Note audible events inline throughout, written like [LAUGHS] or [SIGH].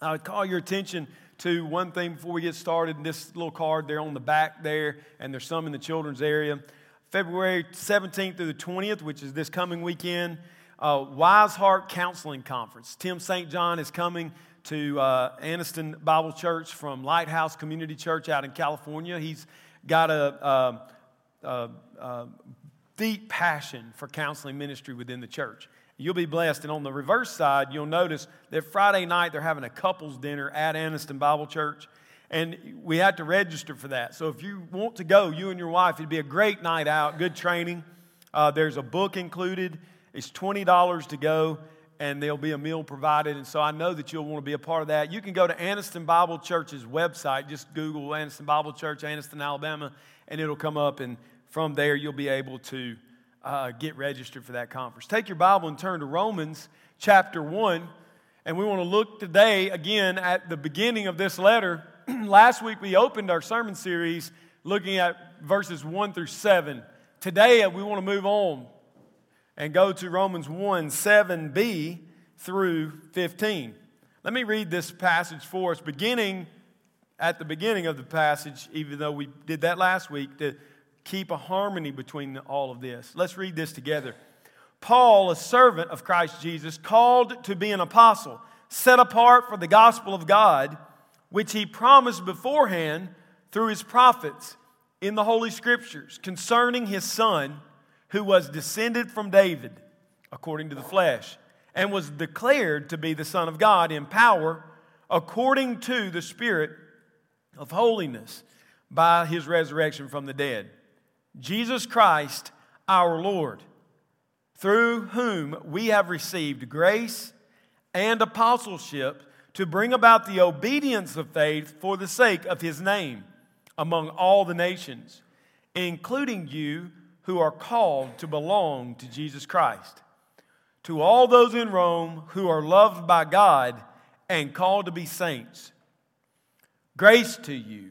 I would call your attention to one thing before we get started. This little card there on the back there, and there's some in the children's area. February 17th through the 20th, which is this coming weekend, uh, Wise Heart Counseling Conference. Tim St. John is coming to uh, Anniston Bible Church from Lighthouse Community Church out in California. He's got a, a, a, a deep passion for counseling ministry within the church. You'll be blessed. And on the reverse side, you'll notice that Friday night they're having a couples dinner at Anniston Bible Church. And we had to register for that. So if you want to go, you and your wife, it'd be a great night out, good training. Uh, there's a book included. It's $20 to go, and there'll be a meal provided. And so I know that you'll want to be a part of that. You can go to Anniston Bible Church's website. Just Google Anniston Bible Church, Anniston, Alabama, and it'll come up. And from there, you'll be able to uh, get registered for that conference. Take your Bible and turn to Romans chapter 1. And we want to look today again at the beginning of this letter. [CLEARS THROAT] Last week we opened our sermon series looking at verses 1 through 7. Today we want to move on and go to Romans 1 7b through 15. Let me read this passage for us, beginning at the beginning of the passage, even though we did that last week. To, keep a harmony between all of this. Let's read this together. Paul, a servant of Christ Jesus, called to be an apostle, set apart for the gospel of God, which he promised beforehand through his prophets in the Holy Scriptures concerning his son, who was descended from David according to the flesh, and was declared to be the Son of God in power according to the Spirit of holiness by his resurrection from the dead Jesus Christ our Lord, through whom we have received grace and apostleship to bring about the obedience of faith for the sake of his name among all the nations, including you who are called to belong to Jesus Christ. To all those in Rome who are loved by God and called to be saints, grace to you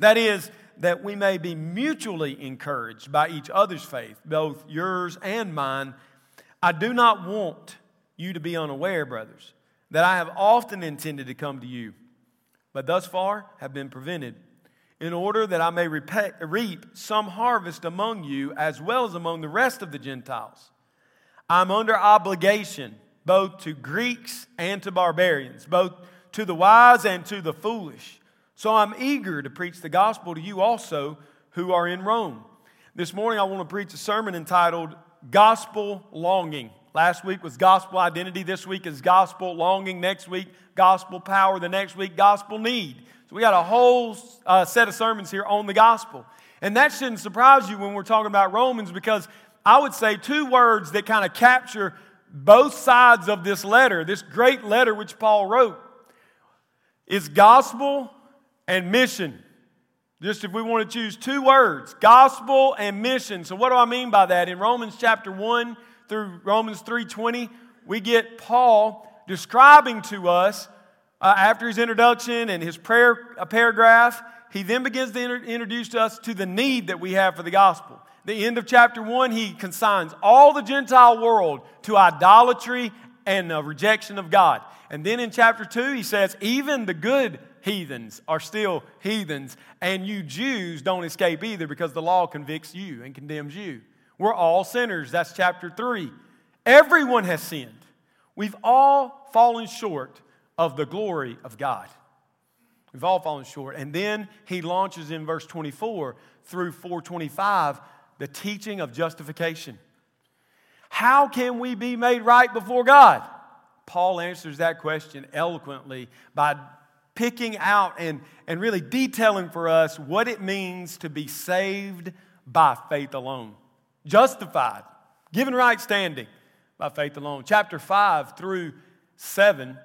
that is, that we may be mutually encouraged by each other's faith, both yours and mine. I do not want you to be unaware, brothers, that I have often intended to come to you, but thus far have been prevented, in order that I may repay, reap some harvest among you as well as among the rest of the Gentiles. I'm under obligation both to Greeks and to barbarians, both to the wise and to the foolish. So I'm eager to preach the gospel to you also who are in Rome. This morning I want to preach a sermon entitled Gospel Longing. Last week was gospel identity. This week is gospel longing. Next week, gospel power. The next week, gospel need. So we got a whole uh, set of sermons here on the gospel. And that shouldn't surprise you when we're talking about Romans because I would say two words that kind of capture both sides of this letter, this great letter which Paul wrote, is gospel and mission. Just if we want to choose two words, gospel and mission. So what do I mean by that? In Romans chapter 1 through Romans 3:20, we get Paul describing to us uh, after his introduction and his prayer paragraph, he then begins to inter- introduce us to the need that we have for the gospel. The end of chapter 1, he consigns all the Gentile world to idolatry and rejection of God. And then in chapter 2, he says, even the good heathens are still heathens, and you Jews don't escape either because the law convicts you and condemns you. We're all sinners. That's chapter 3. Everyone has sinned. We've all fallen short of the glory of God. We've all fallen short. And then he launches in verse 24 through 425 the teaching of justification. How can we be made right before God? Paul answers that question eloquently by picking out and, and really detailing for us what it means to be saved by faith alone, justified, given right standing by faith alone. Chapter 5 through 7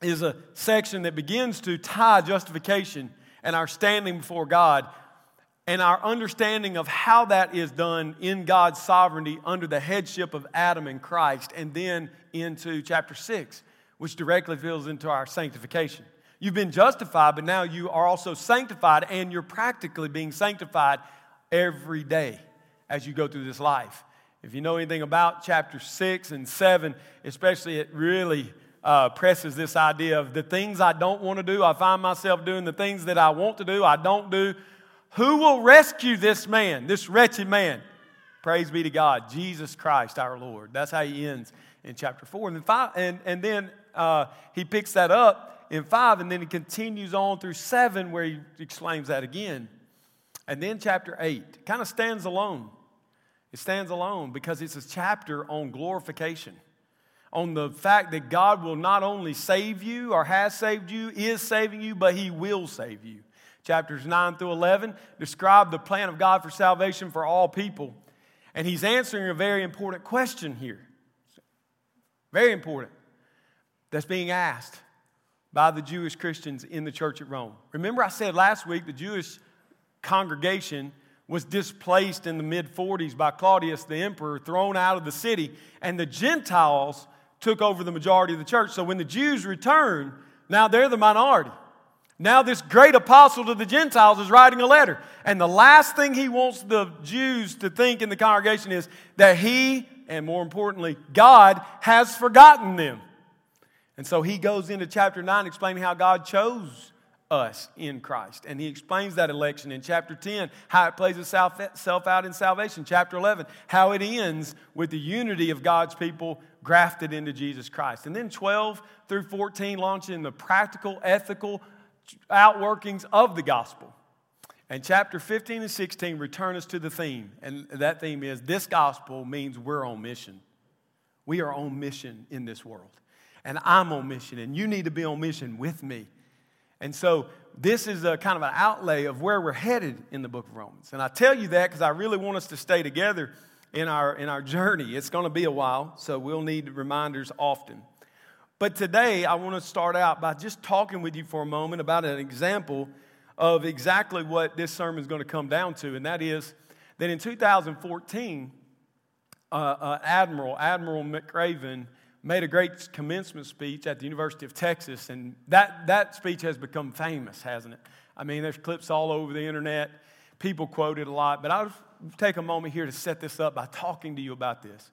is a section that begins to tie justification and our standing before God and our understanding of how that is done in God's sovereignty under the headship of Adam and Christ, and then into chapter 6, which directly fills into our sanctification. You've been justified, but now you are also sanctified, and you're practically being sanctified every day as you go through this life. If you know anything about chapter 6 and 7, especially, it really uh, presses this idea of the things I don't want to do, I find myself doing the things that I want to do, I don't do. Who will rescue this man, this wretched man? Praise be to God, Jesus Christ our Lord. That's how he ends in chapter 4. And then, five, and, and then uh, he picks that up in 5, and then he continues on through 7 where he exclaims that again. And then chapter 8 kind of stands alone. It stands alone because it's a chapter on glorification, on the fact that God will not only save you or has saved you, is saving you, but He will save you. Chapters 9 through 11 describe the plan of God for salvation for all people. And He's answering a very important question here. Very important. That's being asked by the Jewish Christians in the church at Rome. Remember, I said last week the Jewish congregation was displaced in the mid 40s by Claudius the emperor, thrown out of the city, and the Gentiles took over the majority of the church. So when the Jews return, now they're the minority. Now, this great apostle to the Gentiles is writing a letter. And the last thing he wants the Jews to think in the congregation is that he, and more importantly, God, has forgotten them. And so he goes into chapter 9 explaining how God chose us in Christ. And he explains that election in chapter 10, how it plays itself out in salvation. Chapter 11, how it ends with the unity of God's people grafted into Jesus Christ. And then 12 through 14, launching the practical, ethical outworkings of the gospel. And chapter 15 and 16 return us to the theme. And that theme is this gospel means we're on mission. We are on mission in this world. And I'm on mission, and you need to be on mission with me. And so this is a kind of an outlay of where we're headed in the book of Romans. And I tell you that because I really want us to stay together in our, in our journey. It's going to be a while, so we'll need reminders often. But today, I want to start out by just talking with you for a moment about an example of exactly what this sermon is going to come down to, and that is that in 2014, uh, uh, Admiral, Admiral McRaven, made a great commencement speech at the University of Texas, and that, that speech has become famous, hasn't it? I mean, there's clips all over the internet. People quote it a lot, but I'll take a moment here to set this up by talking to you about this.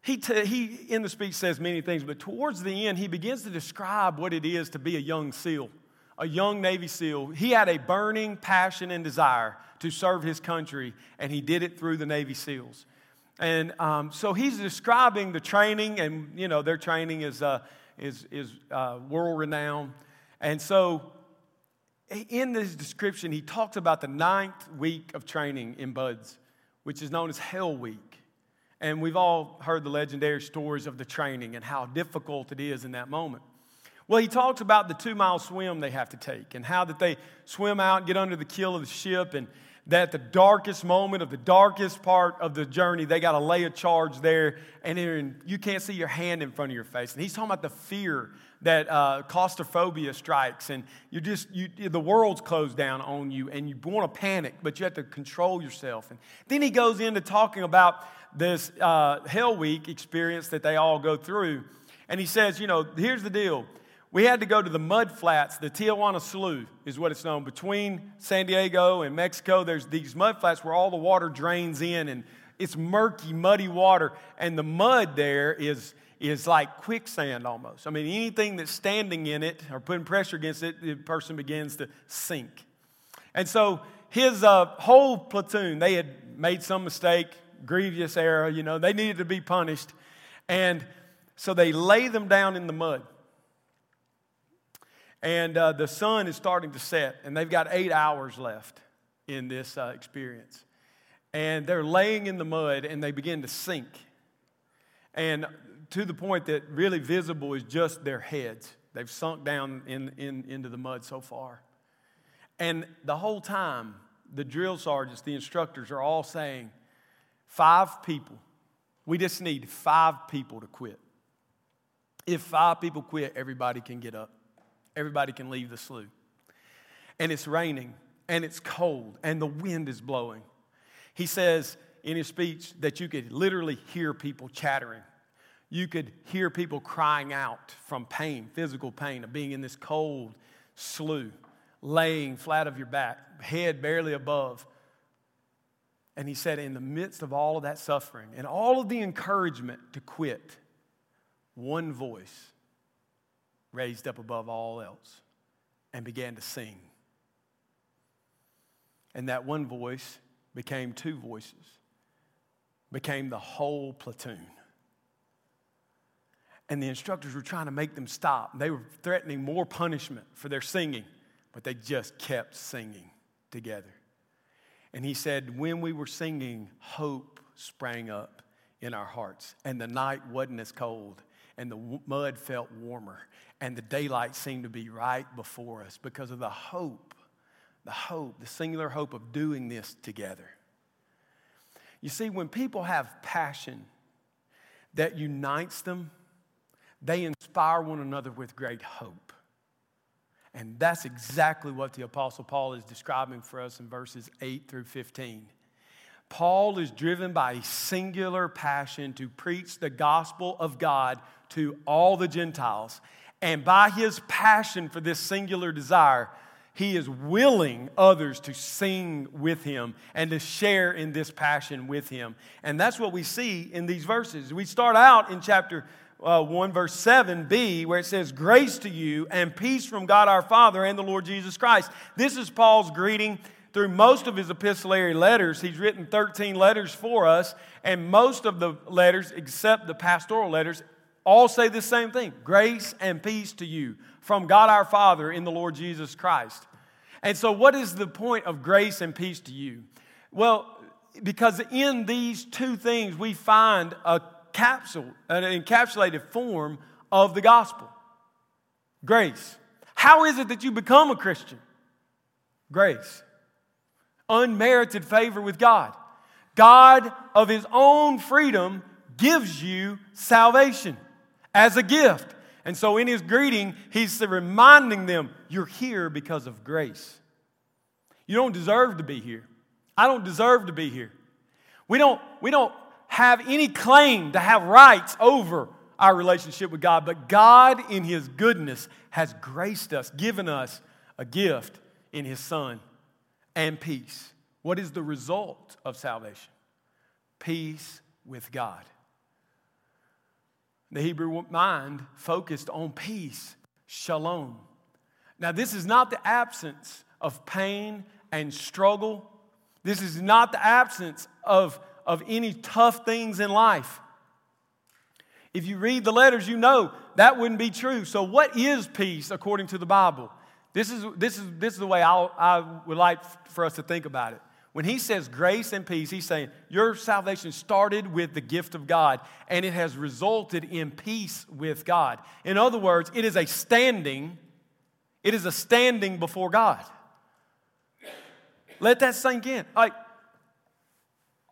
He, t- he, in the speech, says many things, but towards the end, he begins to describe what it is to be a young SEAL, a young Navy SEAL. He had a burning passion and desire to serve his country, and he did it through the Navy SEALs. And um, so he's describing the training, and you know their training is uh, is is uh, world renowned. And so, in this description, he talks about the ninth week of training in BUD/S, which is known as Hell Week. And we've all heard the legendary stories of the training and how difficult it is in that moment. Well, he talks about the two mile swim they have to take and how that they swim out, get under the keel of the ship, and that the darkest moment of the darkest part of the journey, they got to lay a charge there, and in, you can't see your hand in front of your face. And he's talking about the fear that uh, claustrophobia strikes, and you just you, the world's closed down on you, and you want to panic, but you have to control yourself. And then he goes into talking about this uh, Hell Week experience that they all go through, and he says, you know, here's the deal we had to go to the mud flats. The Tijuana Slough is what it's known. Between San Diego and Mexico, there's these mud flats where all the water drains in, and it's murky, muddy water. And the mud there is, is like quicksand almost. I mean, anything that's standing in it or putting pressure against it, the person begins to sink. And so his uh, whole platoon, they had made some mistake, grievous error, you know, they needed to be punished. And so they lay them down in the mud and uh, the sun is starting to set, and they've got eight hours left in this uh, experience. And they're laying in the mud, and they begin to sink. And to the point that really visible is just their heads. They've sunk down in, in, into the mud so far. And the whole time, the drill sergeants, the instructors are all saying, five people. We just need five people to quit. if five people quit, everybody can get up, everybody can leave the slough. And it's raining, and it's cold, and the wind is blowing. He says in his speech that you could literally hear people chattering. You could hear people crying out from pain, physical pain of being in this cold slough, laying flat of your back, head barely above. And he said, in the midst of all of that suffering and all of the encouragement to quit, one voice raised up above all else and began to sing. And that one voice became two voices, became the whole platoon. And the instructors were trying to make them stop. They were threatening more punishment for their singing, but they just kept singing together. And he said, When we were singing, hope sprang up in our hearts, and the night wasn't as cold, and the mud felt warmer, and the daylight seemed to be right before us because of the hope, the hope, the singular hope of doing this together. You see, when people have passion that unites them, they inspire one another with great hope. And that's exactly what the Apostle Paul is describing for us in verses 8 through 15. Paul is driven by a singular passion to preach the gospel of God to all the Gentiles. And by his passion for this singular desire, he is willing others to sing with him and to share in this passion with him. And that's what we see in these verses. We start out in chapter uh, 1, verse 7b, where it says, Grace to you and peace from God our Father and the Lord Jesus Christ. This is Paul's greeting through most of his epistolary letters. He's written 13 letters for us, and most of the letters, except the pastoral letters, all say the same thing grace and peace to you from God our Father in the Lord Jesus Christ. And so, what is the point of grace and peace to you? Well, because in these two things we find a capsule, an encapsulated form of the gospel grace. How is it that you become a Christian? Grace. Unmerited favor with God. God, of His own freedom, gives you salvation as a gift. And so in His greeting, He's reminding them, You're here because of grace. You don't deserve to be here. I don't deserve to be here. We don't, we don't have any claim to have rights over our relationship with God, but God, in His goodness, has graced us, given us a gift in His Son and peace. What is the result of salvation? Peace with God. The Hebrew mind focused on peace, shalom. Now, this is not the absence of pain and struggle. This is not the absence of of any tough things in life. If you read the letters, you know that wouldn't be true. So, what is peace according to the Bible? This is, this is, this is the way i I would like for us to think about it. When he says grace and peace, he's saying your salvation started with the gift of God and it has resulted in peace with God. In other words, it is a standing, it is a standing before God. Let that sink in. Like,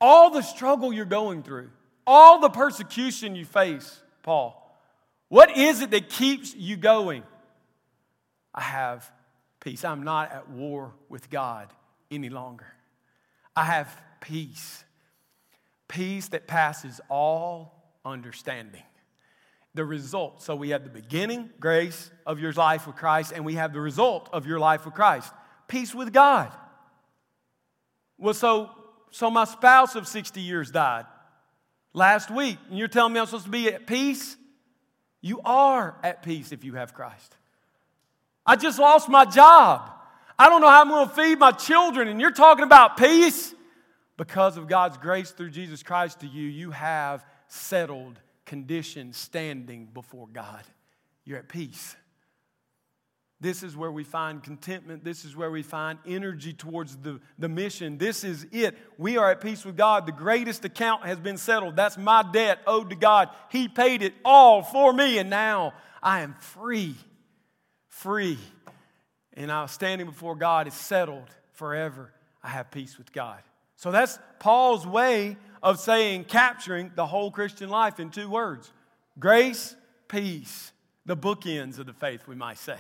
all the struggle you're going through, all the persecution you face, Paul, what is it that keeps you going? I have peace. I'm not at war with God any longer. I have peace. Peace that passes all understanding. The result. So we have the beginning, grace of your life with Christ, and we have the result of your life with Christ peace with God. Well, so so my spouse of 60 years died last week, and you're telling me I'm supposed to be at peace? You are at peace if you have Christ. I just lost my job. I don't know how I'm going to feed my children, and you're talking about peace? Because of God's grace through Jesus Christ to you, you have settled condition standing before God. You're at peace. This is where we find contentment. This is where we find energy towards the, the mission. This is it. We are at peace with God. The greatest account has been settled. That's my debt owed to God. He paid it all for me, and now I am free. Free. And our standing before God is settled forever. I have peace with God. So that's Paul's way of saying, capturing the whole Christian life in two words grace, peace. The bookends of the faith, we might say.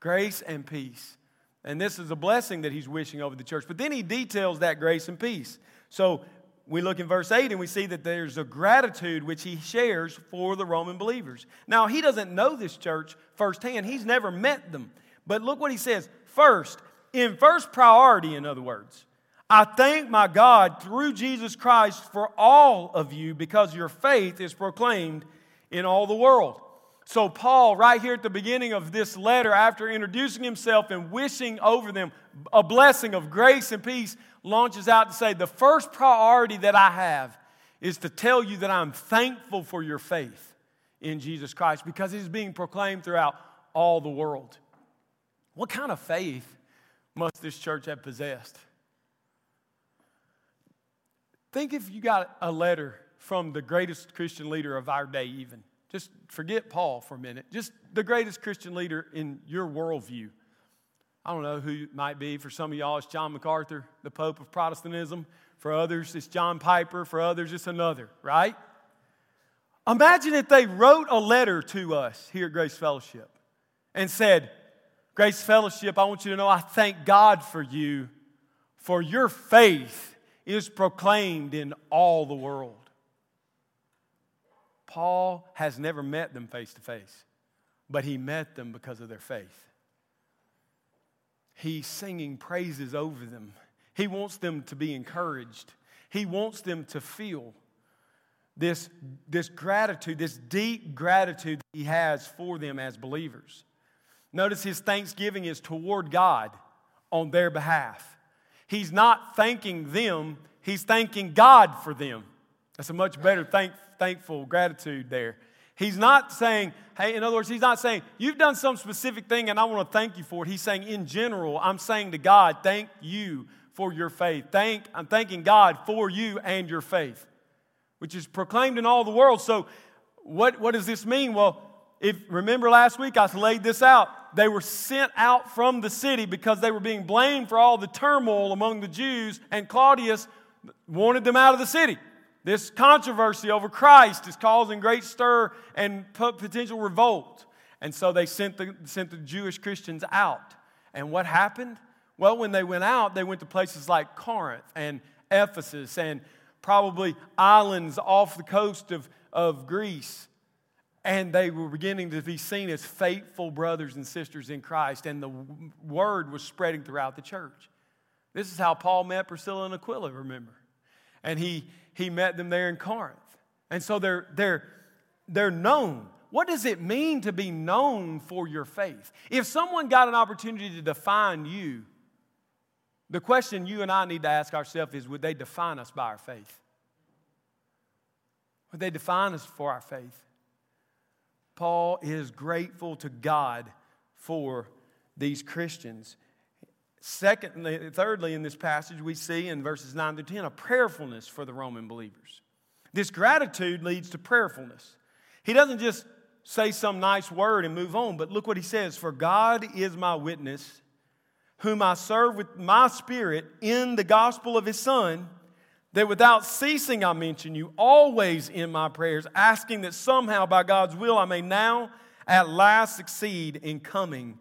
Grace and peace. And this is a blessing that he's wishing over the church. But then he details that grace and peace. So we look in verse 8 and we see that there's a gratitude which he shares for the Roman believers. Now, he doesn't know this church firsthand, he's never met them. But look what he says. First, in first priority, in other words, I thank my God through Jesus Christ for all of you because your faith is proclaimed in all the world. So, Paul, right here at the beginning of this letter, after introducing himself and wishing over them a blessing of grace and peace, launches out to say, The first priority that I have is to tell you that I'm thankful for your faith in Jesus Christ because it is being proclaimed throughout all the world. What kind of faith must this church have possessed? Think if you got a letter from the greatest Christian leader of our day, even. Just forget Paul for a minute. Just the greatest Christian leader in your worldview. I don't know who might be. For some of y'all, it's John MacArthur, the Pope of Protestantism. For others, it's John Piper. For others, it's another, right? Imagine if they wrote a letter to us here at Grace Fellowship and said, Grace Fellowship, I want you to know I thank God for you, for your faith is proclaimed in all the world. Paul has never met them face to face, but he met them because of their faith. He's singing praises over them. He wants them to be encouraged. He wants them to feel this, this gratitude, this deep gratitude he has for them as believers. Notice his thanksgiving is toward God on their behalf. He's not thanking them, he's thanking God for them. That's a much better thank, thankful gratitude there. He's not saying, hey, in other words, he's not saying, you've done some specific thing and I want to thank you for it. He's saying, in general, I'm saying to God, thank you for your faith. Thank, I'm thanking God for you and your faith, which is proclaimed in all the world. So, what, what does this mean? Well, if remember last week, I laid this out they were sent out from the city because they were being blamed for all the turmoil among the Jews, and Claudius wanted them out of the city. This controversy over Christ is causing great stir and potential revolt. And so they sent the, sent the Jewish Christians out. And what happened? Well, when they went out, they went to places like Corinth and Ephesus and probably islands off the coast of, of Greece and they were beginning to be seen as faithful brothers and sisters in Christ, and the word was spreading throughout the church. This is how Paul met Priscilla and Aquila, remember? And he, he met them there in Corinth. And so they're, they're, they're known. What does it mean to be known for your faith? If someone got an opportunity to define you, the question you and I need to ask ourselves is would they define us by our faith? Would they define us for our faith? Paul is grateful to God for these Christians. Secondly, thirdly, in this passage, we see in verses 9 to 10 a prayerfulness for the Roman believers. This gratitude leads to prayerfulness. He doesn't just say some nice word and move on, but look what he says For God is my witness, whom I serve with my spirit in the gospel of his Son that without ceasing I mention you always in my prayers, asking that somehow by God's will I may now at last succeed in coming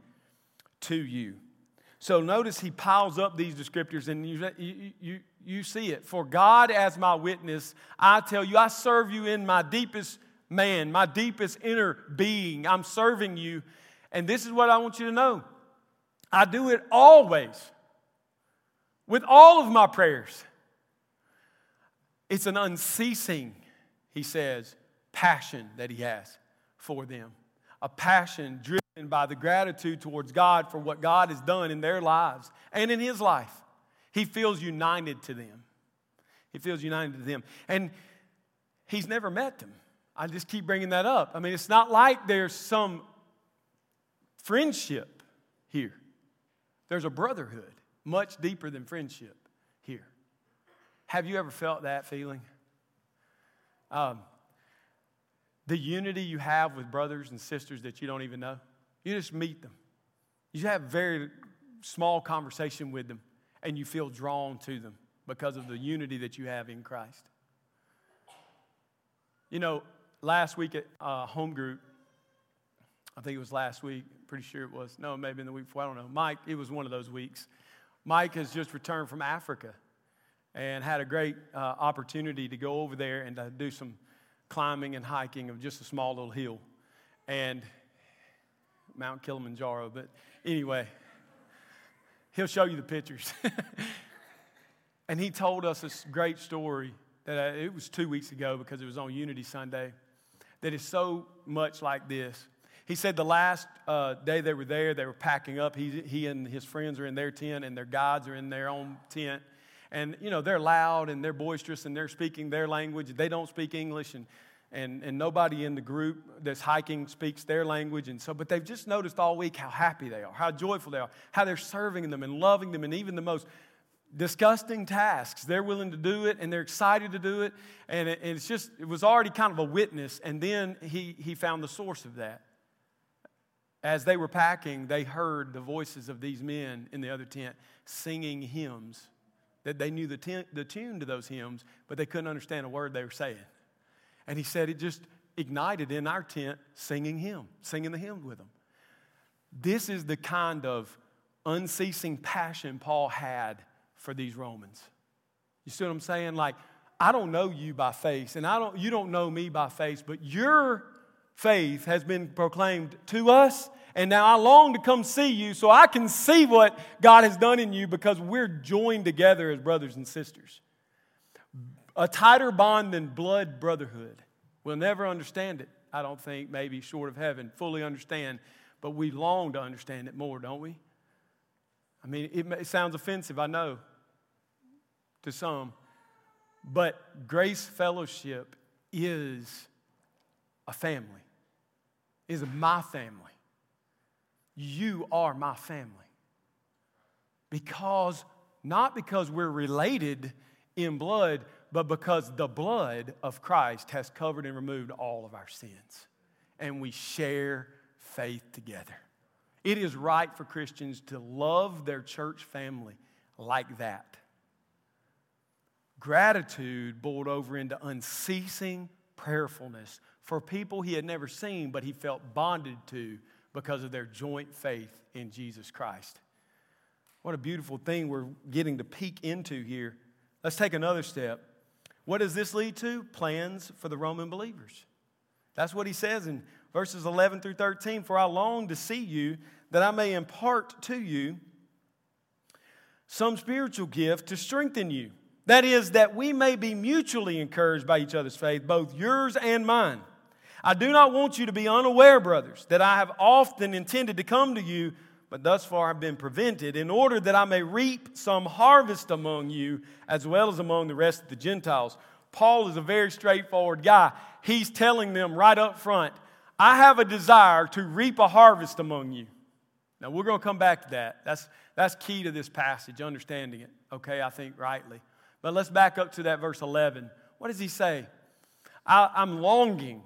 to you. So notice he piles up these descriptors and you, you, you, see it. For God as my witness, I tell you, I serve you in my deepest man, my deepest inner being. I'm serving you. And this is what I want you to know I do it always with all of my prayers it's an unceasing, he says, passion that he has for them. A passion driven by the gratitude towards God for what God has done in their lives and in his life. He feels united to them. He feels united to them. And he's never met them. I just keep bringing that up. I mean, it's not like there's some friendship here, there's a brotherhood much deeper than friendship. Have you ever felt that feeling? Um, the unity you have with brothers and sisters that you don't even know. You just meet them. You have very small conversation with them, and you feel drawn to them because of the unity that you have in Christ. You know, last week at uh, home group, I think it was last week. Pretty sure it was. No, maybe in the week before. I don't know. Mike, it was one of those weeks. Mike has just returned from Africa and had a great uh, opportunity to go over there and to do some climbing and hiking of just a small little hill. And Mount Kilimanjaro. But anyway, he'll show you the pictures. [LAUGHS] and he told us this great story that uh, it was two weeks ago because it was on Unity Sunday that is so much like this. He said the last uh, day they were there, they were packing up. He, he and his friends are in their tent, and their guides are in their own tent. And, you know, they're loud and they're boisterous and they're speaking their language. They don't speak English. And and, and nobody in the group that's hiking speaks their language. And so, but they've just noticed all week how happy they are, how joyful they are, how they're serving them and loving them, and even the most disgusting tasks. They're willing to do it and they're excited to do it. And, it, and it's just, it was already kind of a witness. And then he, he found the source of that. As they were packing, they heard the voices of these men in the other tent singing hymns. That they knew the, ten, the tune to those hymns, but they couldn't understand a word they were saying. And he said it just ignited in our tent singing hymn, singing the hymn with them. This is the kind of unceasing passion Paul had for these Romans. You see what I'm saying? Like, I don't know you by face, and I don't, you don't know me by face, but your faith has been proclaimed to us, and now I long to come see you so I can see what God has done in you because we're joined together as brothers and sisters a tighter bond than blood brotherhood. We'll never understand it, I don't think, maybe short of heaven, fully understand, but we long to understand it more, don't we? I mean, it, it sounds offensive, I know, to some, but Grace Fellowship is a family, is my family. You are my family. Because, not because we're related in blood, but because the blood of Christ has covered and removed all of our sins. And we share faith together. It is right for Christians to love their church family like that. Gratitude boiled over into unceasing prayerfulness for people he had never seen, but he felt bonded to because of their joint faith in Jesus Christ. What a beautiful thing we're getting to peek into here. Let's take another step. What does this lead to? Plans for the Roman believers. That's what he says in verses 11 through 13. For I long to see you that I may impart to you some spiritual gift to strengthen you. That is, that we may be mutually encouraged by each other's faith, both yours and mine. I do not want you to be unaware, brothers, that I have often intended to come to you but thus far have been prevented, in order that I may reap some harvest among you as well as among the rest of the Gentiles. Paul is a very straightforward guy. He's telling them right up front, I have a desire to reap a harvest among you. Now, we're going to come back to that. That's, that's key to this passage, understanding it, okay, I think rightly. But let's back up to that verse 11. What does he say? I, I'm longing.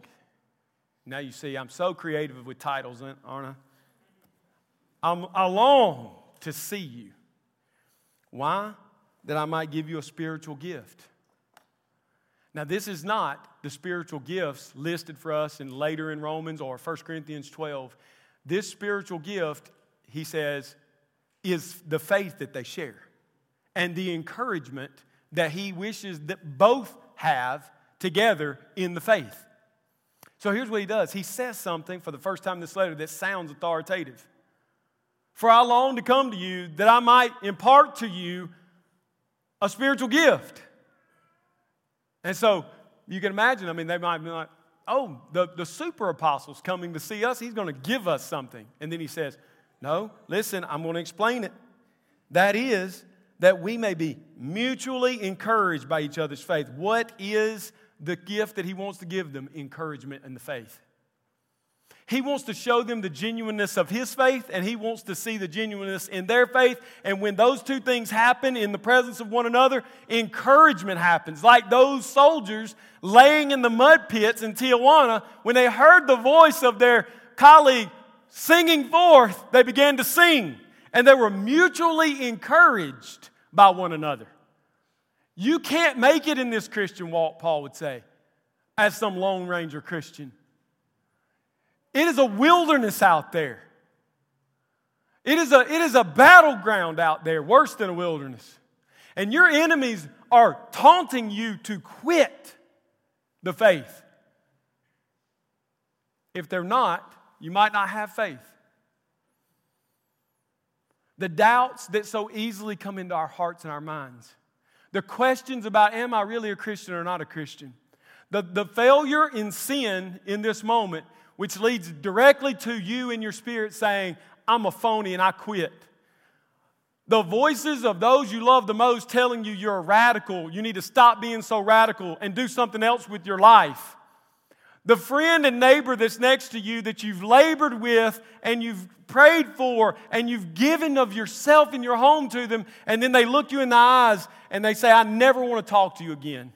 Now, you see, I'm so creative with titles, aren't I? I'm, I long to see you. Why? That I might give you a spiritual gift. Now, this is not the spiritual gifts listed for us in later in Romans or 1 Corinthians 12. This spiritual gift, he says, is the faith that they share and the encouragement that he wishes that both have together in the faith. So here's what he does. He says something for the first time in this letter that sounds authoritative. For I long to come to you that I might impart to you a spiritual gift. And so you can imagine, I mean, they might be like, oh, the, the super apostle's coming to see us. He's going to give us something. And then he says, no, listen, I'm going to explain it. That is, that we may be mutually encouraged by each other's faith. What is the gift that he wants to give them? Encouragement and the faith. He wants to show them the genuineness of his faith, and he wants to see the genuineness in their faith. And when those two things happen in the presence of one another, encouragement happens. Like those soldiers laying in the mud pits in Tijuana, when they heard the voice of their colleague singing forth, they began to sing. And they were mutually encouraged by one another. You can't make it in this Christian walk, Paul would say, as some Lone Ranger Christian It is a wilderness out there. It is, a, it is a battleground out there, worse than a wilderness. And your enemies are taunting you to quit the faith. If they're not, you might not have faith. The doubts that so easily come into our hearts and our minds, the questions about, am I really a Christian or not a Christian? The, the failure in sin in this moment, which leads directly to you in your spirit saying, I'm a phony and I quit. The voices of those you love the most telling you you're a radical, you need to stop being so radical and do something else with your life. The friend and neighbor that's next to you that you've labored with and you've prayed for and you've given of yourself and your home to them, and then they look you in the eyes and they say, I never want to talk to you again.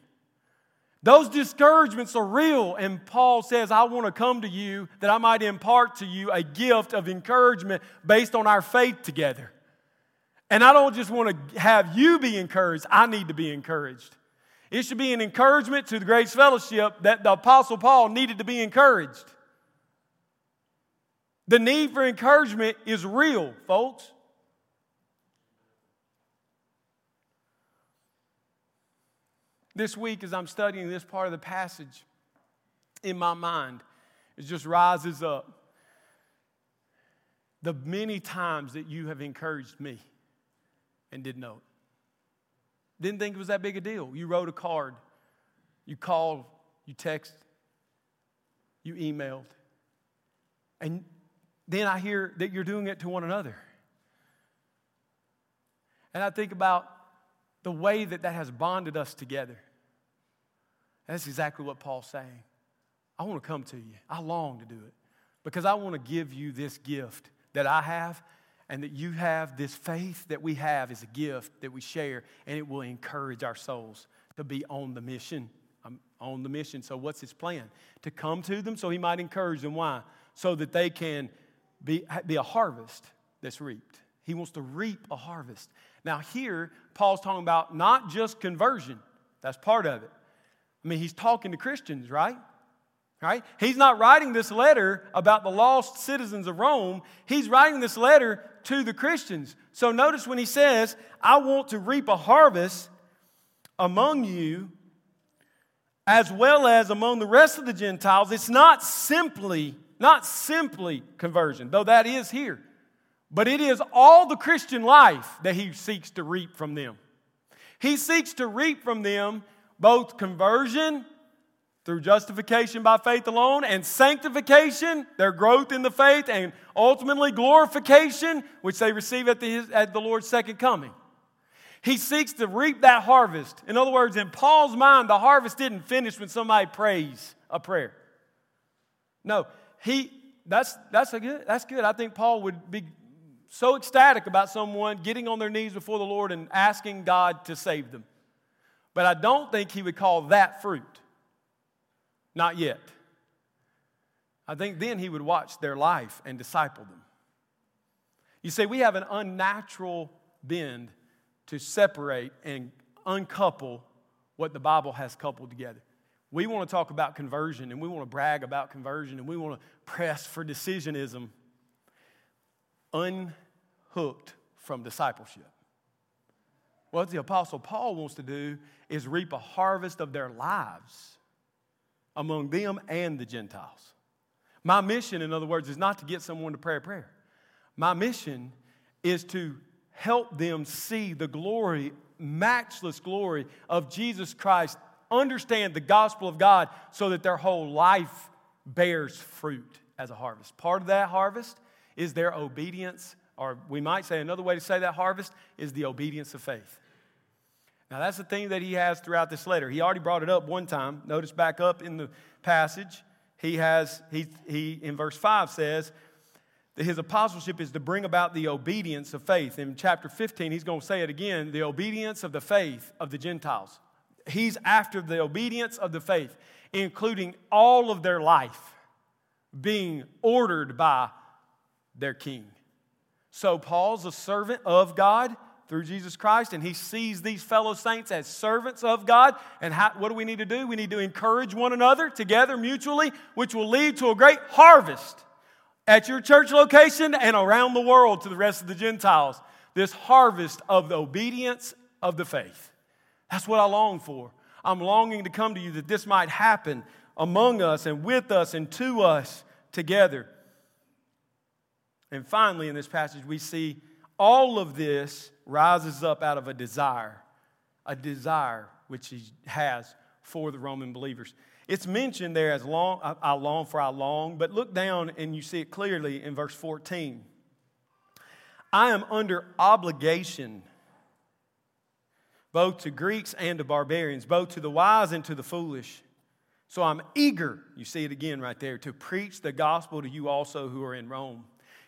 Those discouragements are real, and Paul says, I want to come to you that I might impart to you a gift of encouragement based on our faith together. And I don't just want to have you be encouraged, I need to be encouraged. It should be an encouragement to the Grace Fellowship that the Apostle Paul needed to be encouraged. The need for encouragement is real, folks. This week, as I'm studying this part of the passage, in my mind, it just rises up the many times that you have encouraged me and didn't. Didn't think it was that big a deal. You wrote a card, you called, you texted, you emailed. And then I hear that you're doing it to one another. And I think about the way that that has bonded us together. That's exactly what Paul's saying. I want to come to you. I long to do it because I want to give you this gift that I have and that you have this faith that we have is a gift that we share, and it will encourage our souls to be on the mission. I'm on the mission. So, what's his plan? To come to them so he might encourage them. Why? So that they can be, be a harvest that's reaped. He wants to reap a harvest. Now, here, Paul's talking about not just conversion, that's part of it. I mean, he's talking to Christians, right? Right? He's not writing this letter about the lost citizens of Rome. He's writing this letter to the Christians. So notice when he says, I want to reap a harvest among you as well as among the rest of the Gentiles, it's not simply, not simply conversion, though that is here. But it is all the Christian life that he seeks to reap from them. He seeks to reap from them both conversion through justification by faith alone and sanctification, their growth in the faith, and ultimately glorification, which they receive at the, at the Lord's second coming. He seeks to reap that harvest. In other words, in Paul's mind, the harvest didn't finish when somebody prays a prayer. No, he that's that's a good that's good. I think Paul would be so ecstatic about someone getting on their knees before the Lord and asking God to save them. But I don't think he would call that fruit. Not yet. I think then he would watch their life and disciple them. You see, we have an unnatural bend to separate and uncouple what the Bible has coupled together. We want to talk about conversion and we want to brag about conversion and we want to press for decisionism unhooked from discipleship. What the Apostle Paul wants to do is reap a harvest of their lives among them and the Gentiles. My mission, in other words, is not to get someone to pray a prayer. My mission is to help them see the glory, matchless glory of Jesus Christ, understand the gospel of God so that their whole life bears fruit as a harvest. Part of that harvest is their obedience, or we might say another way to say that harvest is the obedience of faith. Now, that's the theme that he has throughout this letter. He already brought it up one time. Notice back up in the passage, he has, he, he in verse 5 says, that his apostleship is to bring about the obedience of faith. In chapter 15, he's going to say it again the obedience of the faith of the Gentiles. He's after the obedience of the faith, including all of their life being ordered by their king. So, Paul's a servant of God through Jesus Christ, and he sees these fellow saints as servants of God. And how, what do we need to do? We need to encourage one another together mutually, which will lead to a great harvest at your church location and around the world to the rest of the Gentiles. This harvest of the obedience of the faith. That's what I long for. I'm longing to come to you that this might happen among us and with us and to us together. And finally, in this passage, we see all of this rises up out of a desire, a desire which he has for the Roman believers. It's mentioned there as long, I long for I long, but look down and you see it clearly in verse 14. I am under obligation both to Greeks and to barbarians, both to the wise and to the foolish. So I'm eager, you see it again right there, to preach the gospel to you also who are in Rome.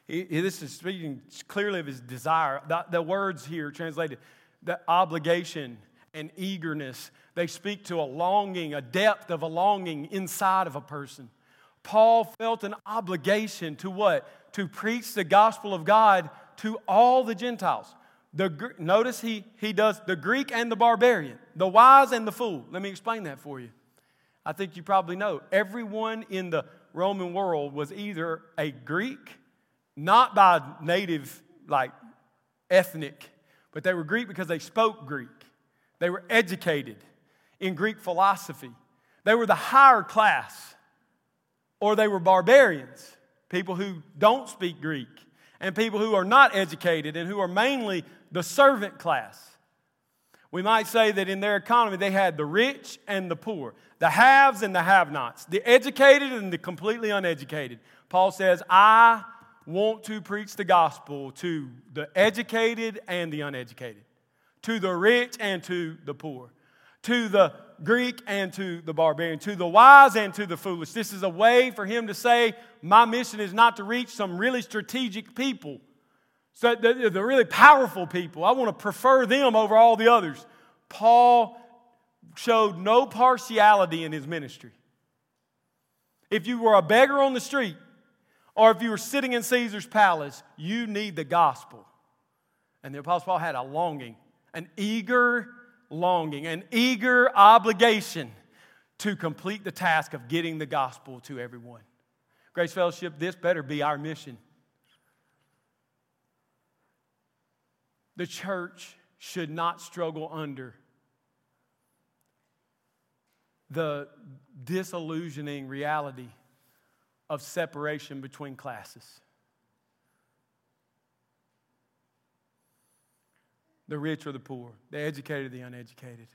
He, this is speaking clearly of his desire. The, the words here translated, the obligation and eagerness, they speak to a longing, a depth of a longing inside of a person. Paul felt an obligation to what? To preach the gospel of God to all the Gentiles. The, notice he, he does the Greek and the barbarian, the wise and the fool. Let me explain that for you. I think you probably know everyone in the Roman world was either a Greek, not by native, like ethnic, but they were Greek because they spoke Greek. They were educated in Greek philosophy. They were the higher class, or they were barbarians, people who don't speak Greek, and people who are not educated and who are mainly the servant class. We might say that in their economy, they had the rich and the poor, the haves and the have nots, the educated and the completely uneducated. Paul says, I want to preach the gospel to the educated and the uneducated, to the rich and to the poor, to the Greek and to the barbarian, to the wise and to the foolish. This is a way for him to say, My mission is not to reach some really strategic people so the, the really powerful people, I want to prefer them over all the others. Paul showed no partiality in his ministry. If you were a beggar on the street, or if you were sitting in Caesar's palace, you need the gospel. And the Apostle Paul had a longing, an eager longing, an eager obligation to complete the task of getting the gospel to everyone. Grace Fellowship, this better be our mission. the church should not struggle under the disillusioning reality of separation between classes. The rich or the poor, the educated or the uneducated.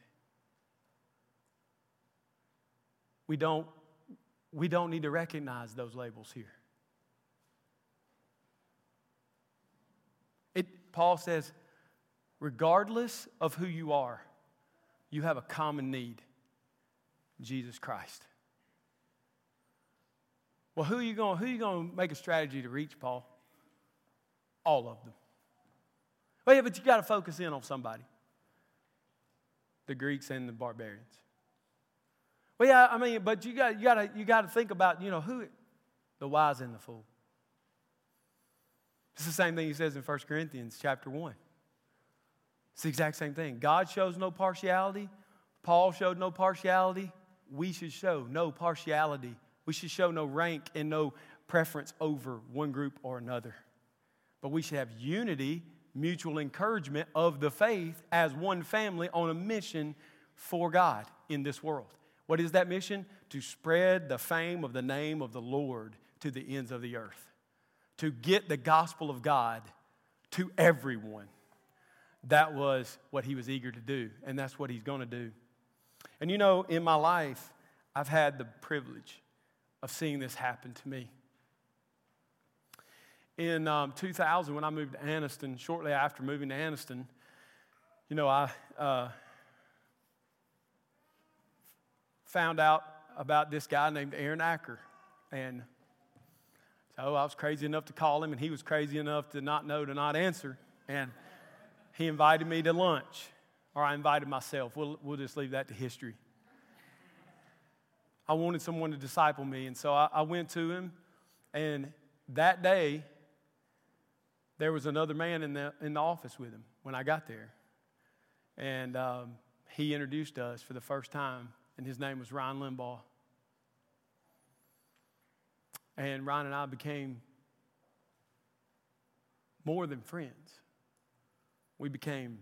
We don't, we don't need to recognize those labels here. It, Paul says, regardless of who you are, you have a common need Jesus Christ. Well, who are you going who are you going to make a strategy to reach, Paul? All of them. Well, yeah, but you got to focus in on somebody. The Greeks and the barbarians. Well, yeah, I mean, but you got you got to you got to think about, you know, who the wise and the fool. It's the same thing he says in 1 Corinthians chapter 1. It's the exact same thing. God shows no partiality. Paul showed no partiality. We should show no partiality. We should show no rank and no preference over one group or another. But we should have unity, mutual encouragement of the faith as one family on a mission for God in this world. What is that mission? To spread the fame of the name of the Lord to the ends of the earth, to get the gospel of God to everyone. That was what he was eager to do, and that's what he's going to do. And you know, in my life, I've had the privilege of seeing this happen to me. In um, 2000, when I moved to Anniston, shortly after moving to Anniston, you know, I uh, found out about this guy named Aaron Acker. And so I was crazy enough to call him, and he was crazy enough to not know to not answer. And he invited me to lunch, or I invited myself. We'll, we'll just leave that to history. I wanted someone to disciple me, and so I, I went to him, and that day, there was another man in the, in the office with him when I got there. And um, he introduced us for the first time, and his name was Ryan Limbaugh. And Ryan and I became more than friends. We became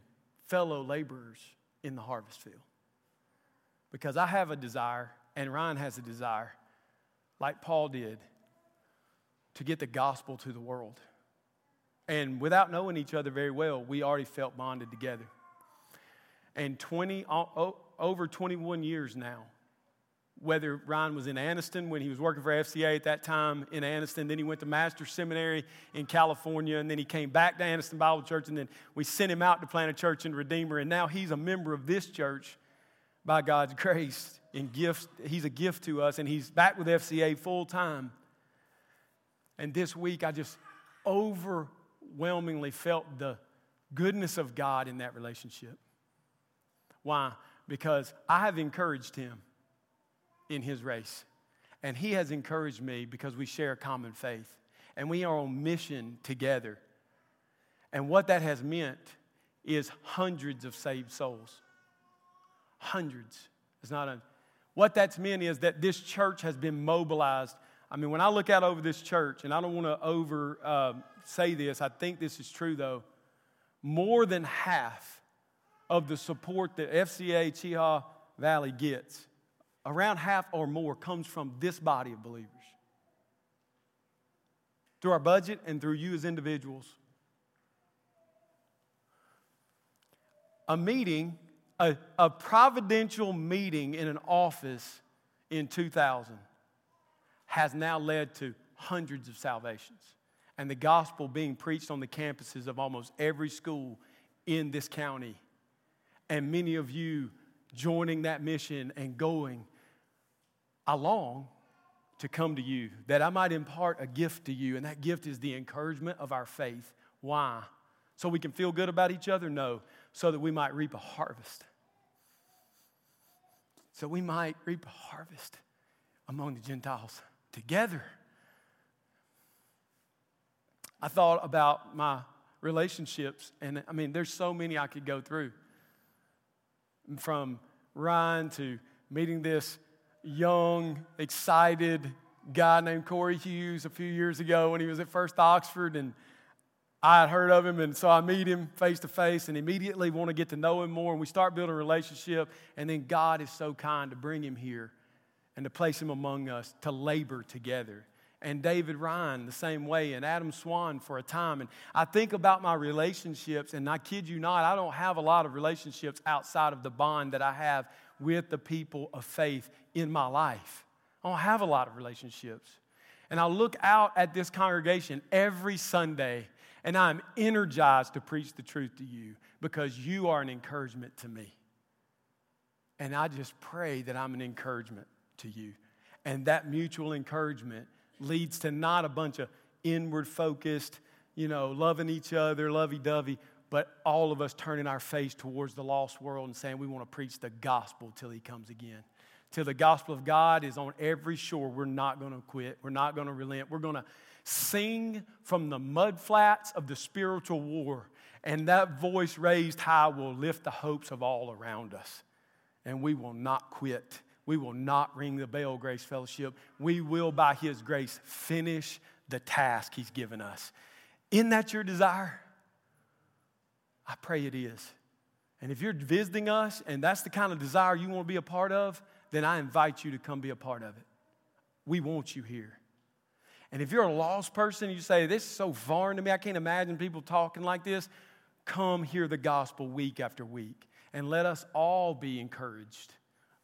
fellow laborers in the harvest field. Because I have a desire, and Ryan has a desire, like Paul did, to get the gospel to the world. And without knowing each other very well, we already felt bonded together. And 20, over 21 years now, whether Ryan was in Anniston when he was working for FCA at that time in Anniston, then he went to Master's Seminary in California, and then he came back to Anniston Bible Church, and then we sent him out to plant a church in Redeemer, and now he's a member of this church by God's grace and gifts. He's a gift to us, and he's back with FCA full time. And this week, I just overwhelmingly felt the goodness of God in that relationship. Why? Because I have encouraged him in his race. And he has encouraged me because we share a common faith. And we are on mission together. And what that has meant is hundreds of saved souls. Hundreds. It's not a, what that's meant is that this church has been mobilized. I mean, when I look out over this church, and I don't want to over uh, say this, I think this is true though. More than half of the support that FCA Cheaha Valley gets around half or more comes from this body of believers. Through our budget and through you as individuals. A meeting, a, a providential meeting in an office in 2000 has now led to hundreds of salvations and the gospel being preached on the campuses of almost every school in this county. And many of you joining that mission and going, I long to come to you that I might impart a gift to you, and that gift is the encouragement of our faith. Why? So we can feel good about each other? No, so that we might reap a harvest. So we might reap a harvest among the Gentiles together. I thought about my relationships, and I mean, there's so many I could go through. From Ryan to meeting this young, excited guy named Corey Hughes a few years ago when he was at First Oxford, and I had heard of him, and so I meet him face to face and immediately want to get to know him more. And we start building a relationship, and then God is so kind to bring him here and to place him among us to labor together. And David Ryan, the same way, and Adam Swan for a time. And I think about my relationships, and I kid you not, I don't have a lot of relationships outside of the bond that I have with the people of faith in my life. I don't have a lot of relationships. And I look out at this congregation every Sunday and I'm energized to preach the truth to you because you are an encouragement to me. And I just pray that I'm an encouragement to you. And that mutual encouragement leads to not a bunch of inward focused, you know, loving each other, lovey dovey, but all of us turning our face towards the lost world and saying we want to preach the gospel till he comes again. Till the gospel of God is on every shore, we're not going to quit. We're not going to relent. We're going to sing from the mud flats of the spiritual war. And that voice raised high will lift the hopes of all around us. And we will not quit. We will not ring the bell, Grace Fellowship. We will, by His grace, finish the task He's given us. Isn't that your desire? I pray it is. And if you're visiting us and that's the kind of desire you want to be a part of, then I invite you to come be a part of it. We want you here. And if you're a lost person, you say, This is so foreign to me, I can't imagine people talking like this. Come hear the gospel week after week. And let us all be encouraged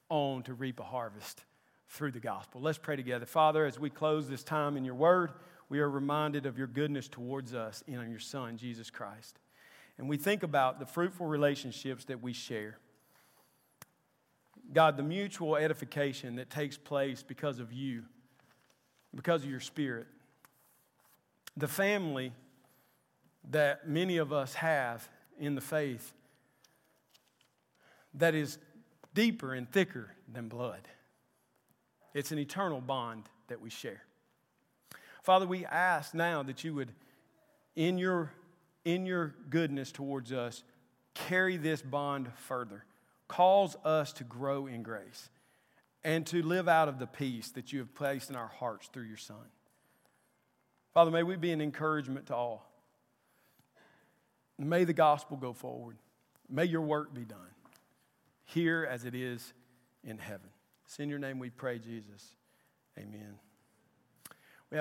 on to reap a harvest through the gospel. Let's pray together. Father, as we close this time in your word, we are reminded of your goodness towards us in your Son, Jesus Christ and we think about the fruitful relationships that we share. God, the mutual edification that takes place because of you, because of your spirit. The family that many of us have in the faith that is deeper and thicker than blood. It's an eternal bond that we share. Father, we ask now that you would, in your in your goodness towards us, carry this bond further. Cause us to grow in grace and to live out of the peace that you have placed in our hearts through your Son. Father, may we be an encouragement to all. May the gospel go forward. May your work be done here as it is in heaven. It's in your name we pray, Jesus. Amen.